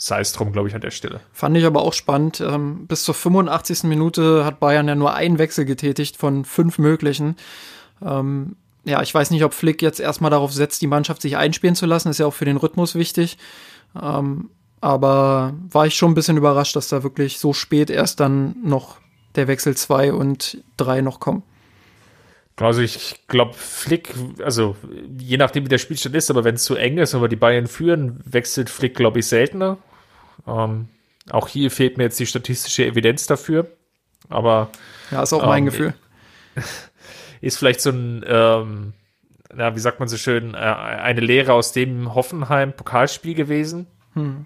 Speaker 1: sei es drum, glaube ich, an der Stelle.
Speaker 2: Fand ich aber auch spannend. Ähm, bis zur 85. Minute hat Bayern ja nur einen Wechsel getätigt von fünf möglichen. Ähm, ja, ich weiß nicht, ob Flick jetzt erstmal darauf setzt, die Mannschaft sich einspielen zu lassen. Ist ja auch für den Rhythmus wichtig. Ähm, aber war ich schon ein bisschen überrascht, dass da wirklich so spät erst dann noch der Wechsel 2 und 3 noch kommen.
Speaker 1: Also ich glaube, Flick, also je nachdem wie der Spielstand ist, aber wenn es zu eng ist, aber die Bayern führen, wechselt Flick, glaube ich, seltener. Ähm, auch hier fehlt mir jetzt die statistische Evidenz dafür. Aber
Speaker 2: ja, ist auch ähm, mein Gefühl. <laughs>
Speaker 1: Ist vielleicht so ein, ähm, na, wie sagt man so schön, äh, eine Lehre aus dem Hoffenheim-Pokalspiel gewesen. Hm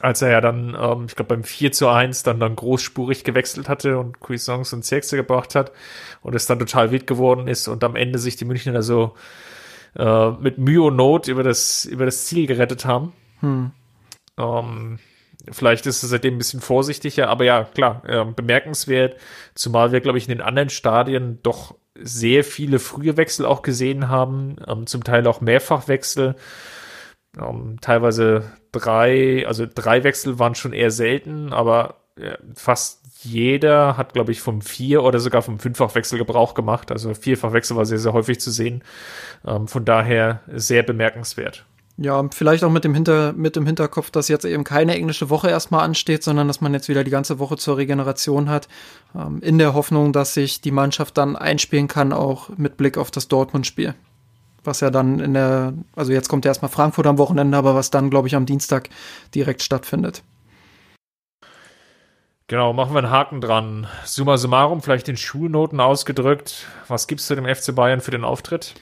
Speaker 1: als er ja dann, ähm, ich glaube, beim 4 zu 1 dann, dann großspurig gewechselt hatte und Cuisance und Zirkse gebracht hat und es dann total wild geworden ist und am Ende sich die Münchner so äh, mit Mühe und Not über das, über das Ziel gerettet haben. Hm. Ähm, vielleicht ist es seitdem ein bisschen vorsichtiger, aber ja, klar, äh, bemerkenswert, zumal wir, glaube ich, in den anderen Stadien doch sehr viele frühe Wechsel auch gesehen haben, ähm, zum Teil auch Mehrfachwechsel. Ähm, teilweise drei, also drei Wechsel waren schon eher selten, aber ja, fast jeder hat, glaube ich, vom vier oder sogar vom Fünffachwechsel Gebrauch gemacht. Also Vierfachwechsel war sehr, sehr häufig zu sehen. Ähm, von daher sehr bemerkenswert.
Speaker 2: Ja, vielleicht auch mit dem, Hinter, mit dem Hinterkopf, dass jetzt eben keine englische Woche erstmal ansteht, sondern dass man jetzt wieder die ganze Woche zur Regeneration hat, ähm, in der Hoffnung, dass sich die Mannschaft dann einspielen kann, auch mit Blick auf das Dortmund-Spiel was ja dann in der, also jetzt kommt ja erstmal Frankfurt am Wochenende, aber was dann, glaube ich, am Dienstag direkt stattfindet.
Speaker 1: Genau, machen wir einen Haken dran. Summa summarum, vielleicht in Schulnoten ausgedrückt. Was gibst du dem FC Bayern für den Auftritt?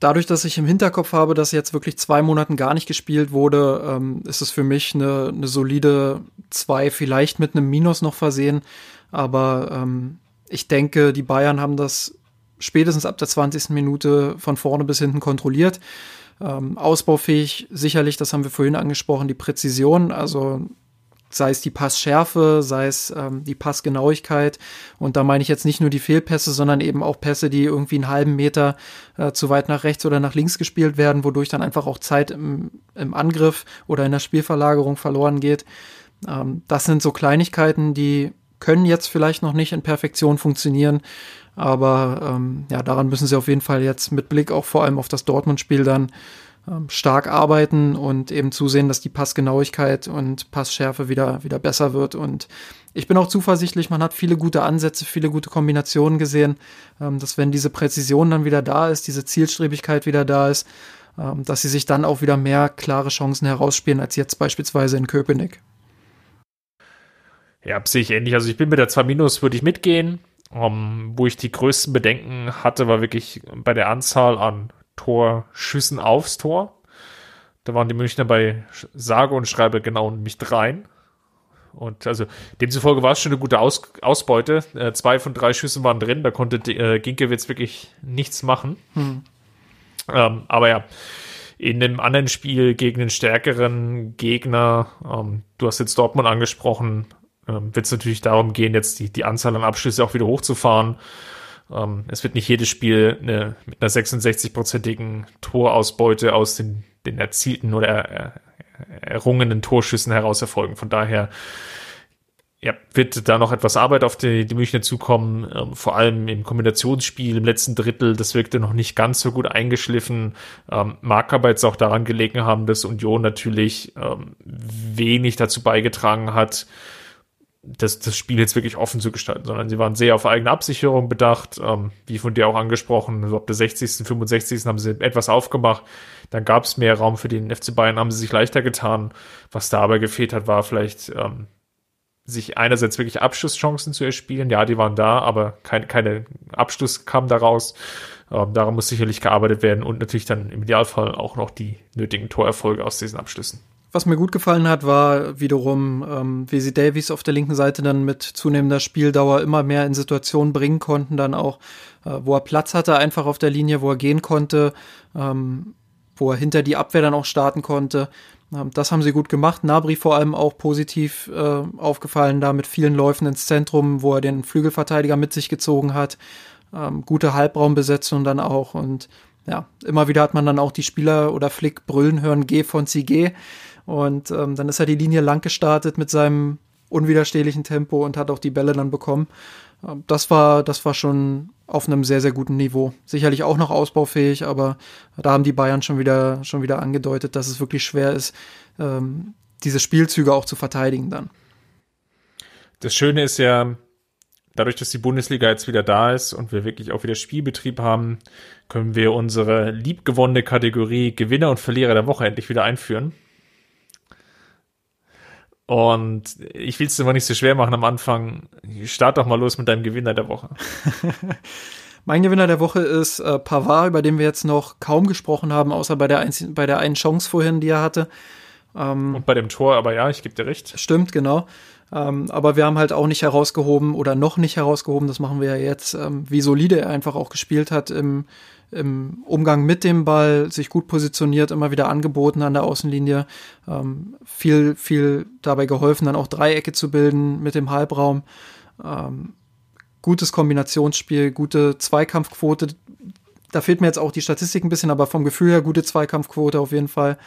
Speaker 2: Dadurch, dass ich im Hinterkopf habe, dass jetzt wirklich zwei Monaten gar nicht gespielt wurde, ähm, ist es für mich eine, eine solide zwei, vielleicht mit einem Minus noch versehen. Aber ähm, ich denke, die Bayern haben das spätestens ab der 20. Minute von vorne bis hinten kontrolliert. Ähm, ausbaufähig sicherlich, das haben wir vorhin angesprochen, die Präzision, also sei es die Passschärfe, sei es ähm, die Passgenauigkeit. Und da meine ich jetzt nicht nur die Fehlpässe, sondern eben auch Pässe, die irgendwie einen halben Meter äh, zu weit nach rechts oder nach links gespielt werden, wodurch dann einfach auch Zeit im, im Angriff oder in der Spielverlagerung verloren geht. Ähm, das sind so Kleinigkeiten, die können jetzt vielleicht noch nicht in Perfektion funktionieren. Aber ähm, ja, daran müssen sie auf jeden Fall jetzt mit Blick auch vor allem auf das Dortmund-Spiel dann stark arbeiten und eben zusehen, dass die Passgenauigkeit und Passschärfe wieder, wieder besser wird. Und ich bin auch zuversichtlich, man hat viele gute Ansätze, viele gute Kombinationen gesehen, ähm, dass wenn diese Präzision dann wieder da ist, diese Zielstrebigkeit wieder da ist, ähm, dass sie sich dann auch wieder mehr klare Chancen herausspielen als jetzt beispielsweise in Köpenick.
Speaker 1: Ja, sehe ich ähnlich. Also ich bin mit der 2 Minus, würde ich mitgehen. Um, wo ich die größten Bedenken hatte, war wirklich bei der Anzahl an Torschüssen aufs Tor. Da waren die Münchner bei sage und schreibe genau nicht rein. Und also demzufolge war es schon eine gute Aus Ausbeute. Äh, zwei von drei Schüssen waren drin, da konnte äh, Ginkiewicz wirklich nichts machen. Hm. Ähm, aber ja, in einem anderen Spiel gegen einen stärkeren Gegner, ähm, du hast jetzt Dortmund angesprochen, ähm, wird es natürlich darum gehen, jetzt die, die Anzahl an Abschlüsse auch wieder hochzufahren. Ähm, es wird nicht jedes Spiel eine, mit einer 66-prozentigen Torausbeute aus den, den erzielten oder er, errungenen Torschüssen heraus erfolgen. Von daher ja, wird da noch etwas Arbeit auf die, die Münchner zukommen, ähm, vor allem im Kombinationsspiel im letzten Drittel, das wirkte noch nicht ganz so gut eingeschliffen. Ähm, mag aber jetzt auch daran gelegen haben, dass Union natürlich ähm, wenig dazu beigetragen hat, das, das Spiel jetzt wirklich offen zu gestalten, sondern sie waren sehr auf eigene Absicherung bedacht, ähm, wie von dir auch angesprochen, so ab der 60., 65. haben sie etwas aufgemacht, dann gab es mehr Raum für den FC Bayern, haben sie sich leichter getan. Was da aber gefehlt hat, war vielleicht ähm, sich einerseits wirklich Abschlusschancen zu erspielen. Ja, die waren da, aber kein, keine Abschluss kam daraus. Ähm, daran muss sicherlich gearbeitet werden und natürlich dann im Idealfall auch noch die nötigen Torerfolge aus diesen Abschlüssen.
Speaker 2: Was mir gut gefallen hat, war wiederum, ähm, wie sie Davies auf der linken Seite dann mit zunehmender Spieldauer immer mehr in Situationen bringen konnten, dann auch, äh, wo er Platz hatte, einfach auf der Linie, wo er gehen konnte, ähm, wo er hinter die Abwehr dann auch starten konnte. Ähm, das haben sie gut gemacht. Nabri vor allem auch positiv äh, aufgefallen, da mit vielen Läufen ins Zentrum, wo er den Flügelverteidiger mit sich gezogen hat. Ähm, gute Halbraumbesetzung dann auch und ja, immer wieder hat man dann auch die Spieler oder Flick brüllen hören, geh von Geh. Und ähm, dann ist er die Linie lang gestartet mit seinem unwiderstehlichen Tempo und hat auch die Bälle dann bekommen. Ähm, das war, das war schon auf einem sehr, sehr guten Niveau. Sicherlich auch noch ausbaufähig, aber da haben die Bayern schon wieder, schon wieder angedeutet, dass es wirklich schwer ist, ähm, diese Spielzüge auch zu verteidigen dann.
Speaker 1: Das Schöne ist ja, dadurch, dass die Bundesliga jetzt wieder da ist und wir wirklich auch wieder Spielbetrieb haben, können wir unsere liebgewonnene Kategorie Gewinner und Verlierer der Woche endlich wieder einführen. Und ich will es dir mal nicht so schwer machen am Anfang. Start doch mal los mit deinem Gewinner der Woche. <laughs>
Speaker 2: mein Gewinner der Woche ist äh, Pavard, über den wir jetzt noch kaum gesprochen haben, außer bei der, Einzel bei der einen Chance vorhin, die er hatte.
Speaker 1: Ähm, Und bei dem Tor, aber ja, ich gebe dir recht.
Speaker 2: Stimmt, genau. Ähm, aber wir haben halt auch nicht herausgehoben oder noch nicht herausgehoben, das machen wir ja jetzt, ähm, wie solide er einfach auch gespielt hat im, im Umgang mit dem Ball, sich gut positioniert, immer wieder angeboten an der Außenlinie, ähm, viel, viel dabei geholfen, dann auch Dreiecke zu bilden mit dem Halbraum. Ähm, gutes Kombinationsspiel, gute Zweikampfquote. Da fehlt mir jetzt auch die Statistik ein bisschen, aber vom Gefühl her gute Zweikampfquote auf jeden Fall.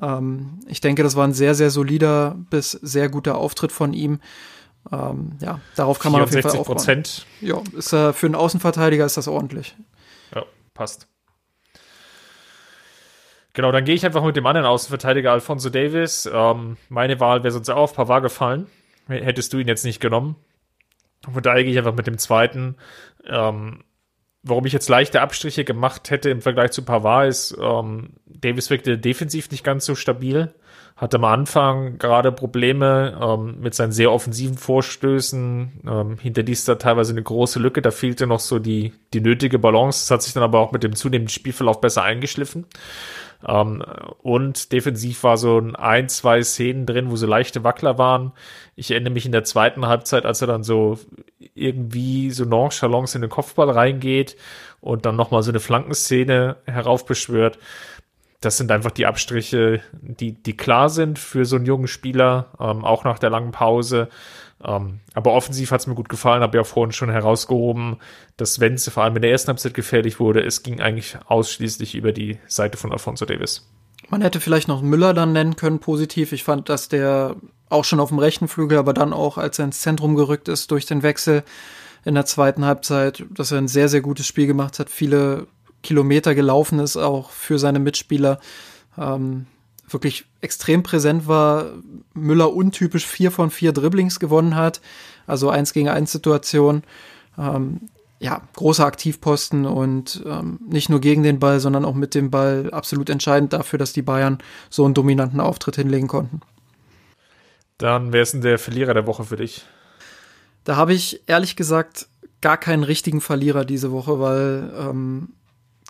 Speaker 2: Ähm, ich denke, das war ein sehr, sehr solider bis sehr guter Auftritt von ihm. Ähm, ja, darauf kann man auf jeden Fall aufbauen. Prozent. Ja, ist, äh, für einen Außenverteidiger ist das ordentlich.
Speaker 1: Ja, passt. Genau, dann gehe ich einfach mit dem anderen Außenverteidiger Alfonso Davis. Ähm, meine Wahl wäre sonst auch auf Pavard gefallen. Hättest du ihn jetzt nicht genommen. Von daher gehe ich einfach mit dem zweiten. Ähm, warum ich jetzt leichte Abstriche gemacht hätte im Vergleich zu Pavard ist, ähm, Davis wirkte defensiv nicht ganz so stabil. Hatte am Anfang gerade Probleme ähm, mit seinen sehr offensiven Vorstößen. Ähm, hinterließ da teilweise eine große Lücke. Da fehlte noch so die, die nötige Balance. Das hat sich dann aber auch mit dem zunehmenden Spielverlauf besser eingeschliffen. Ähm, und defensiv war so ein, zwei Szenen drin, wo so leichte Wackler waren. Ich erinnere mich in der zweiten Halbzeit, als er dann so irgendwie so nonchalance in den Kopfball reingeht und dann nochmal so eine Flankenszene heraufbeschwört. Das sind einfach die Abstriche, die, die klar sind für so einen jungen Spieler, ähm, auch nach der langen Pause. Ähm, aber offensiv hat es mir gut gefallen, habe ja vorhin schon herausgehoben, dass wenn es vor allem in der ersten Halbzeit gefährlich wurde, es ging eigentlich ausschließlich über die Seite von Alfonso Davis.
Speaker 2: Man hätte vielleicht noch Müller dann nennen können, positiv. Ich fand, dass der auch schon auf dem rechten Flügel, aber dann auch, als er ins Zentrum gerückt ist durch den Wechsel in der zweiten Halbzeit, dass er ein sehr, sehr gutes Spiel gemacht hat, viele Kilometer gelaufen ist, auch für seine Mitspieler. Ähm, wirklich extrem präsent war, Müller untypisch vier von vier Dribblings gewonnen hat, also eins gegen eins Situation. Ähm, ja, großer Aktivposten und ähm, nicht nur gegen den Ball, sondern auch mit dem Ball absolut entscheidend dafür, dass die Bayern so einen dominanten Auftritt hinlegen konnten.
Speaker 1: Dann, wer ist denn der Verlierer der Woche für dich?
Speaker 2: Da habe ich ehrlich gesagt gar keinen richtigen Verlierer diese Woche, weil ähm,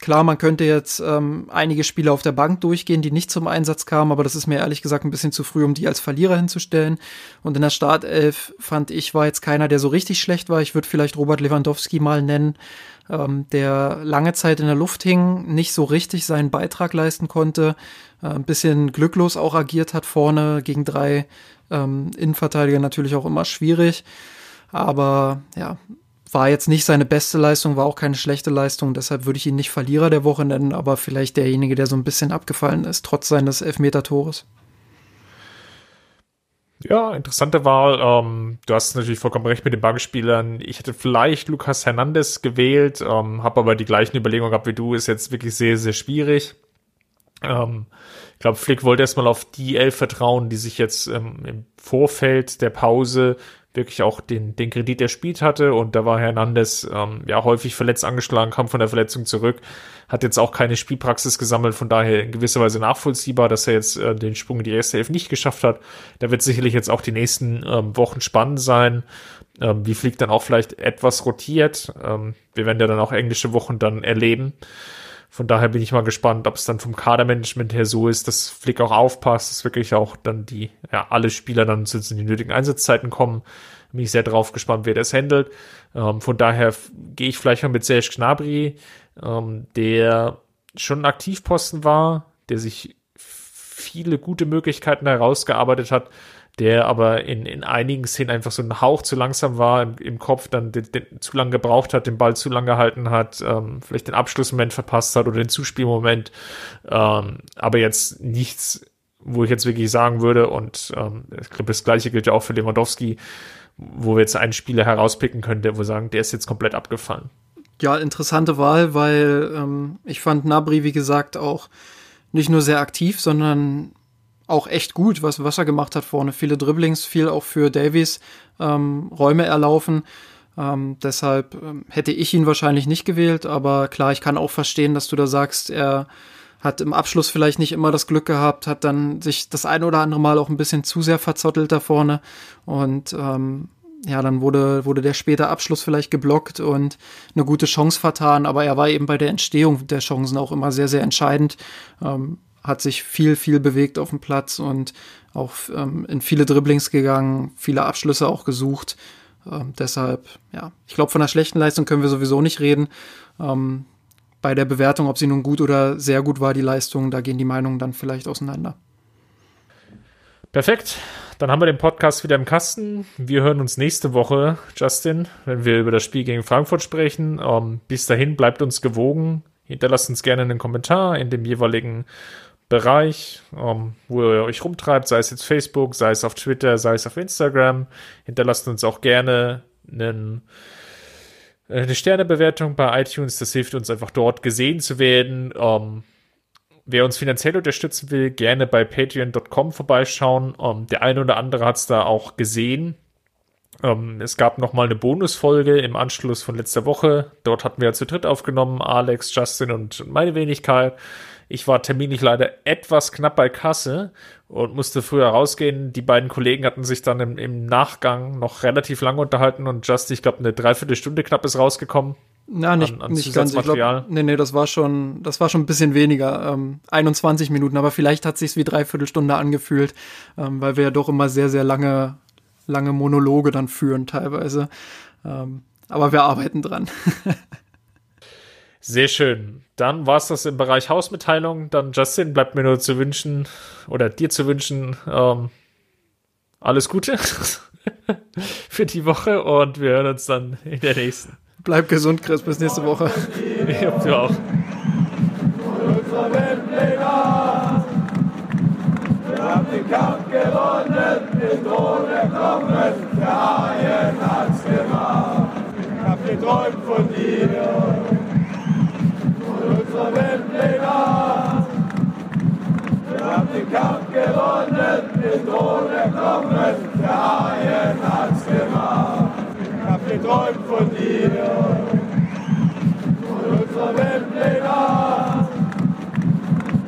Speaker 2: Klar, man könnte jetzt ähm, einige Spieler auf der Bank durchgehen, die nicht zum Einsatz kamen, aber das ist mir ehrlich gesagt ein bisschen zu früh, um die als Verlierer hinzustellen. Und in der Startelf fand ich, war jetzt keiner, der so richtig schlecht war. Ich würde vielleicht Robert Lewandowski mal nennen, ähm, der lange Zeit in der Luft hing, nicht so richtig seinen Beitrag leisten konnte, äh, ein bisschen glücklos auch agiert hat vorne gegen drei ähm, Innenverteidiger natürlich auch immer schwierig. Aber ja, war jetzt nicht seine beste Leistung, war auch keine schlechte Leistung, deshalb würde ich ihn nicht Verlierer der Woche nennen, aber vielleicht derjenige, der so ein bisschen abgefallen ist, trotz seines Elfmeter-Tores.
Speaker 1: Ja, interessante Wahl. Ähm, du hast natürlich vollkommen recht mit den Bankspielern. Ich hätte vielleicht Lucas Hernandez gewählt, ähm, habe aber die gleichen Überlegungen gehabt wie du. Ist jetzt wirklich sehr, sehr schwierig. Ähm, ich glaube, Flick wollte erstmal auf die Elf vertrauen, die sich jetzt ähm, im Vorfeld der Pause wirklich auch den, den Kredit erspielt hatte und da war Hernandez ähm, ja häufig verletzt angeschlagen, kam von der Verletzung zurück, hat jetzt auch keine Spielpraxis gesammelt, von daher in gewisser Weise nachvollziehbar, dass er jetzt äh, den Sprung in die erste Elf nicht geschafft hat. Da wird sicherlich jetzt auch die nächsten ähm, Wochen spannend sein, ähm, wie Flick dann auch vielleicht etwas rotiert. Ähm, wir werden ja dann auch englische Wochen dann erleben. Von daher bin ich mal gespannt, ob es dann vom Kadermanagement her so ist, dass Flick auch aufpasst, dass wirklich auch dann die, ja, alle Spieler dann zu den nötigen Einsatzzeiten kommen. Bin ich sehr drauf gespannt, wer das handelt. Ähm, von daher gehe ich vielleicht mal mit Serge Gnabry, ähm, der schon ein Aktivposten war, der sich viele gute Möglichkeiten herausgearbeitet hat, der aber in, in einigen Szenen einfach so ein Hauch zu langsam war im, im Kopf, dann den, den, zu lange gebraucht hat, den Ball zu lange gehalten hat, ähm, vielleicht den Abschlussmoment verpasst hat oder den Zuspielmoment, ähm, aber jetzt nichts, wo ich jetzt wirklich sagen würde und ähm, ich glaube, das gleiche gilt ja auch für Lewandowski, wo wir jetzt einen Spieler herauspicken können, der wo sagen, der ist jetzt komplett abgefallen.
Speaker 2: Ja, interessante Wahl, weil ähm, ich fand Nabri, wie gesagt, auch nicht nur sehr aktiv, sondern auch echt gut, was, was er gemacht hat vorne. Viele Dribblings, viel auch für Davies ähm, Räume erlaufen. Ähm, deshalb ähm, hätte ich ihn wahrscheinlich nicht gewählt, aber klar, ich kann auch verstehen, dass du da sagst, er hat im Abschluss vielleicht nicht immer das Glück gehabt, hat dann sich das ein oder andere Mal auch ein bisschen zu sehr verzottelt da vorne und ähm, ja, dann wurde, wurde der späte Abschluss vielleicht geblockt und eine gute Chance vertan, aber er war eben bei der Entstehung der Chancen auch immer sehr, sehr entscheidend. Ähm, hat sich viel, viel bewegt auf dem Platz und auch ähm, in viele Dribblings gegangen, viele Abschlüsse auch gesucht. Ähm, deshalb, ja, ich glaube, von einer schlechten Leistung können wir sowieso nicht reden. Ähm, bei der Bewertung, ob sie nun gut oder sehr gut war, die Leistung, da gehen die Meinungen dann vielleicht auseinander.
Speaker 1: Perfekt. Dann haben wir den Podcast wieder im Kasten. Wir hören uns nächste Woche, Justin, wenn wir über das Spiel gegen Frankfurt sprechen. Ähm, bis dahin bleibt uns gewogen. Hinterlasst uns gerne einen Kommentar in dem jeweiligen Bereich, um, wo ihr euch rumtreibt, sei es jetzt Facebook, sei es auf Twitter, sei es auf Instagram. Hinterlasst uns auch gerne einen, äh, eine Sternebewertung bei iTunes. Das hilft uns einfach dort gesehen zu werden. Um, wer uns finanziell unterstützen will, gerne bei patreon.com vorbeischauen. Um, der eine oder andere hat es da auch gesehen. Um, es gab noch mal eine Bonusfolge im Anschluss von letzter Woche. Dort hatten wir zu dritt aufgenommen, Alex, Justin und meine Wenigkeit. Ich war terminlich leider etwas knapp bei Kasse und musste früher rausgehen. Die beiden Kollegen hatten sich dann im, im Nachgang noch relativ lange unterhalten und just, ich glaube, eine Dreiviertelstunde knapp ist rausgekommen.
Speaker 2: Na, nicht, an, an nicht ganz. Ich glaub, nee, nee, das war schon, das war schon ein bisschen weniger. Ähm, 21 Minuten, aber vielleicht hat sich's wie Dreiviertelstunde angefühlt, ähm, weil wir ja doch immer sehr, sehr lange lange Monologe dann führen teilweise. Ähm, aber wir arbeiten dran. <laughs>
Speaker 1: Sehr schön. Dann war es das im Bereich Hausmitteilung. Dann, Justin, bleibt mir nur zu wünschen oder dir zu wünschen, ähm, alles Gute <laughs> für die Woche und wir hören uns dann in der nächsten.
Speaker 2: Bleib gesund, Chris. Bis nächste Woche.
Speaker 1: Ja, du auch.
Speaker 4: Wir haben den Kampf gewonnen, den Thron erkommen, der Haien hat's gemacht. Ich hab geträumt von dir, den Kampf gewonnen, den Thron erklommen, der Haien hat's gemacht. Ich hab geträumt von dir, von unserer Wembley-Nacht.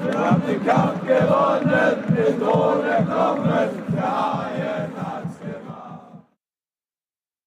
Speaker 4: Wir haben den Kampf gewonnen, den Thron erklommen, der Haien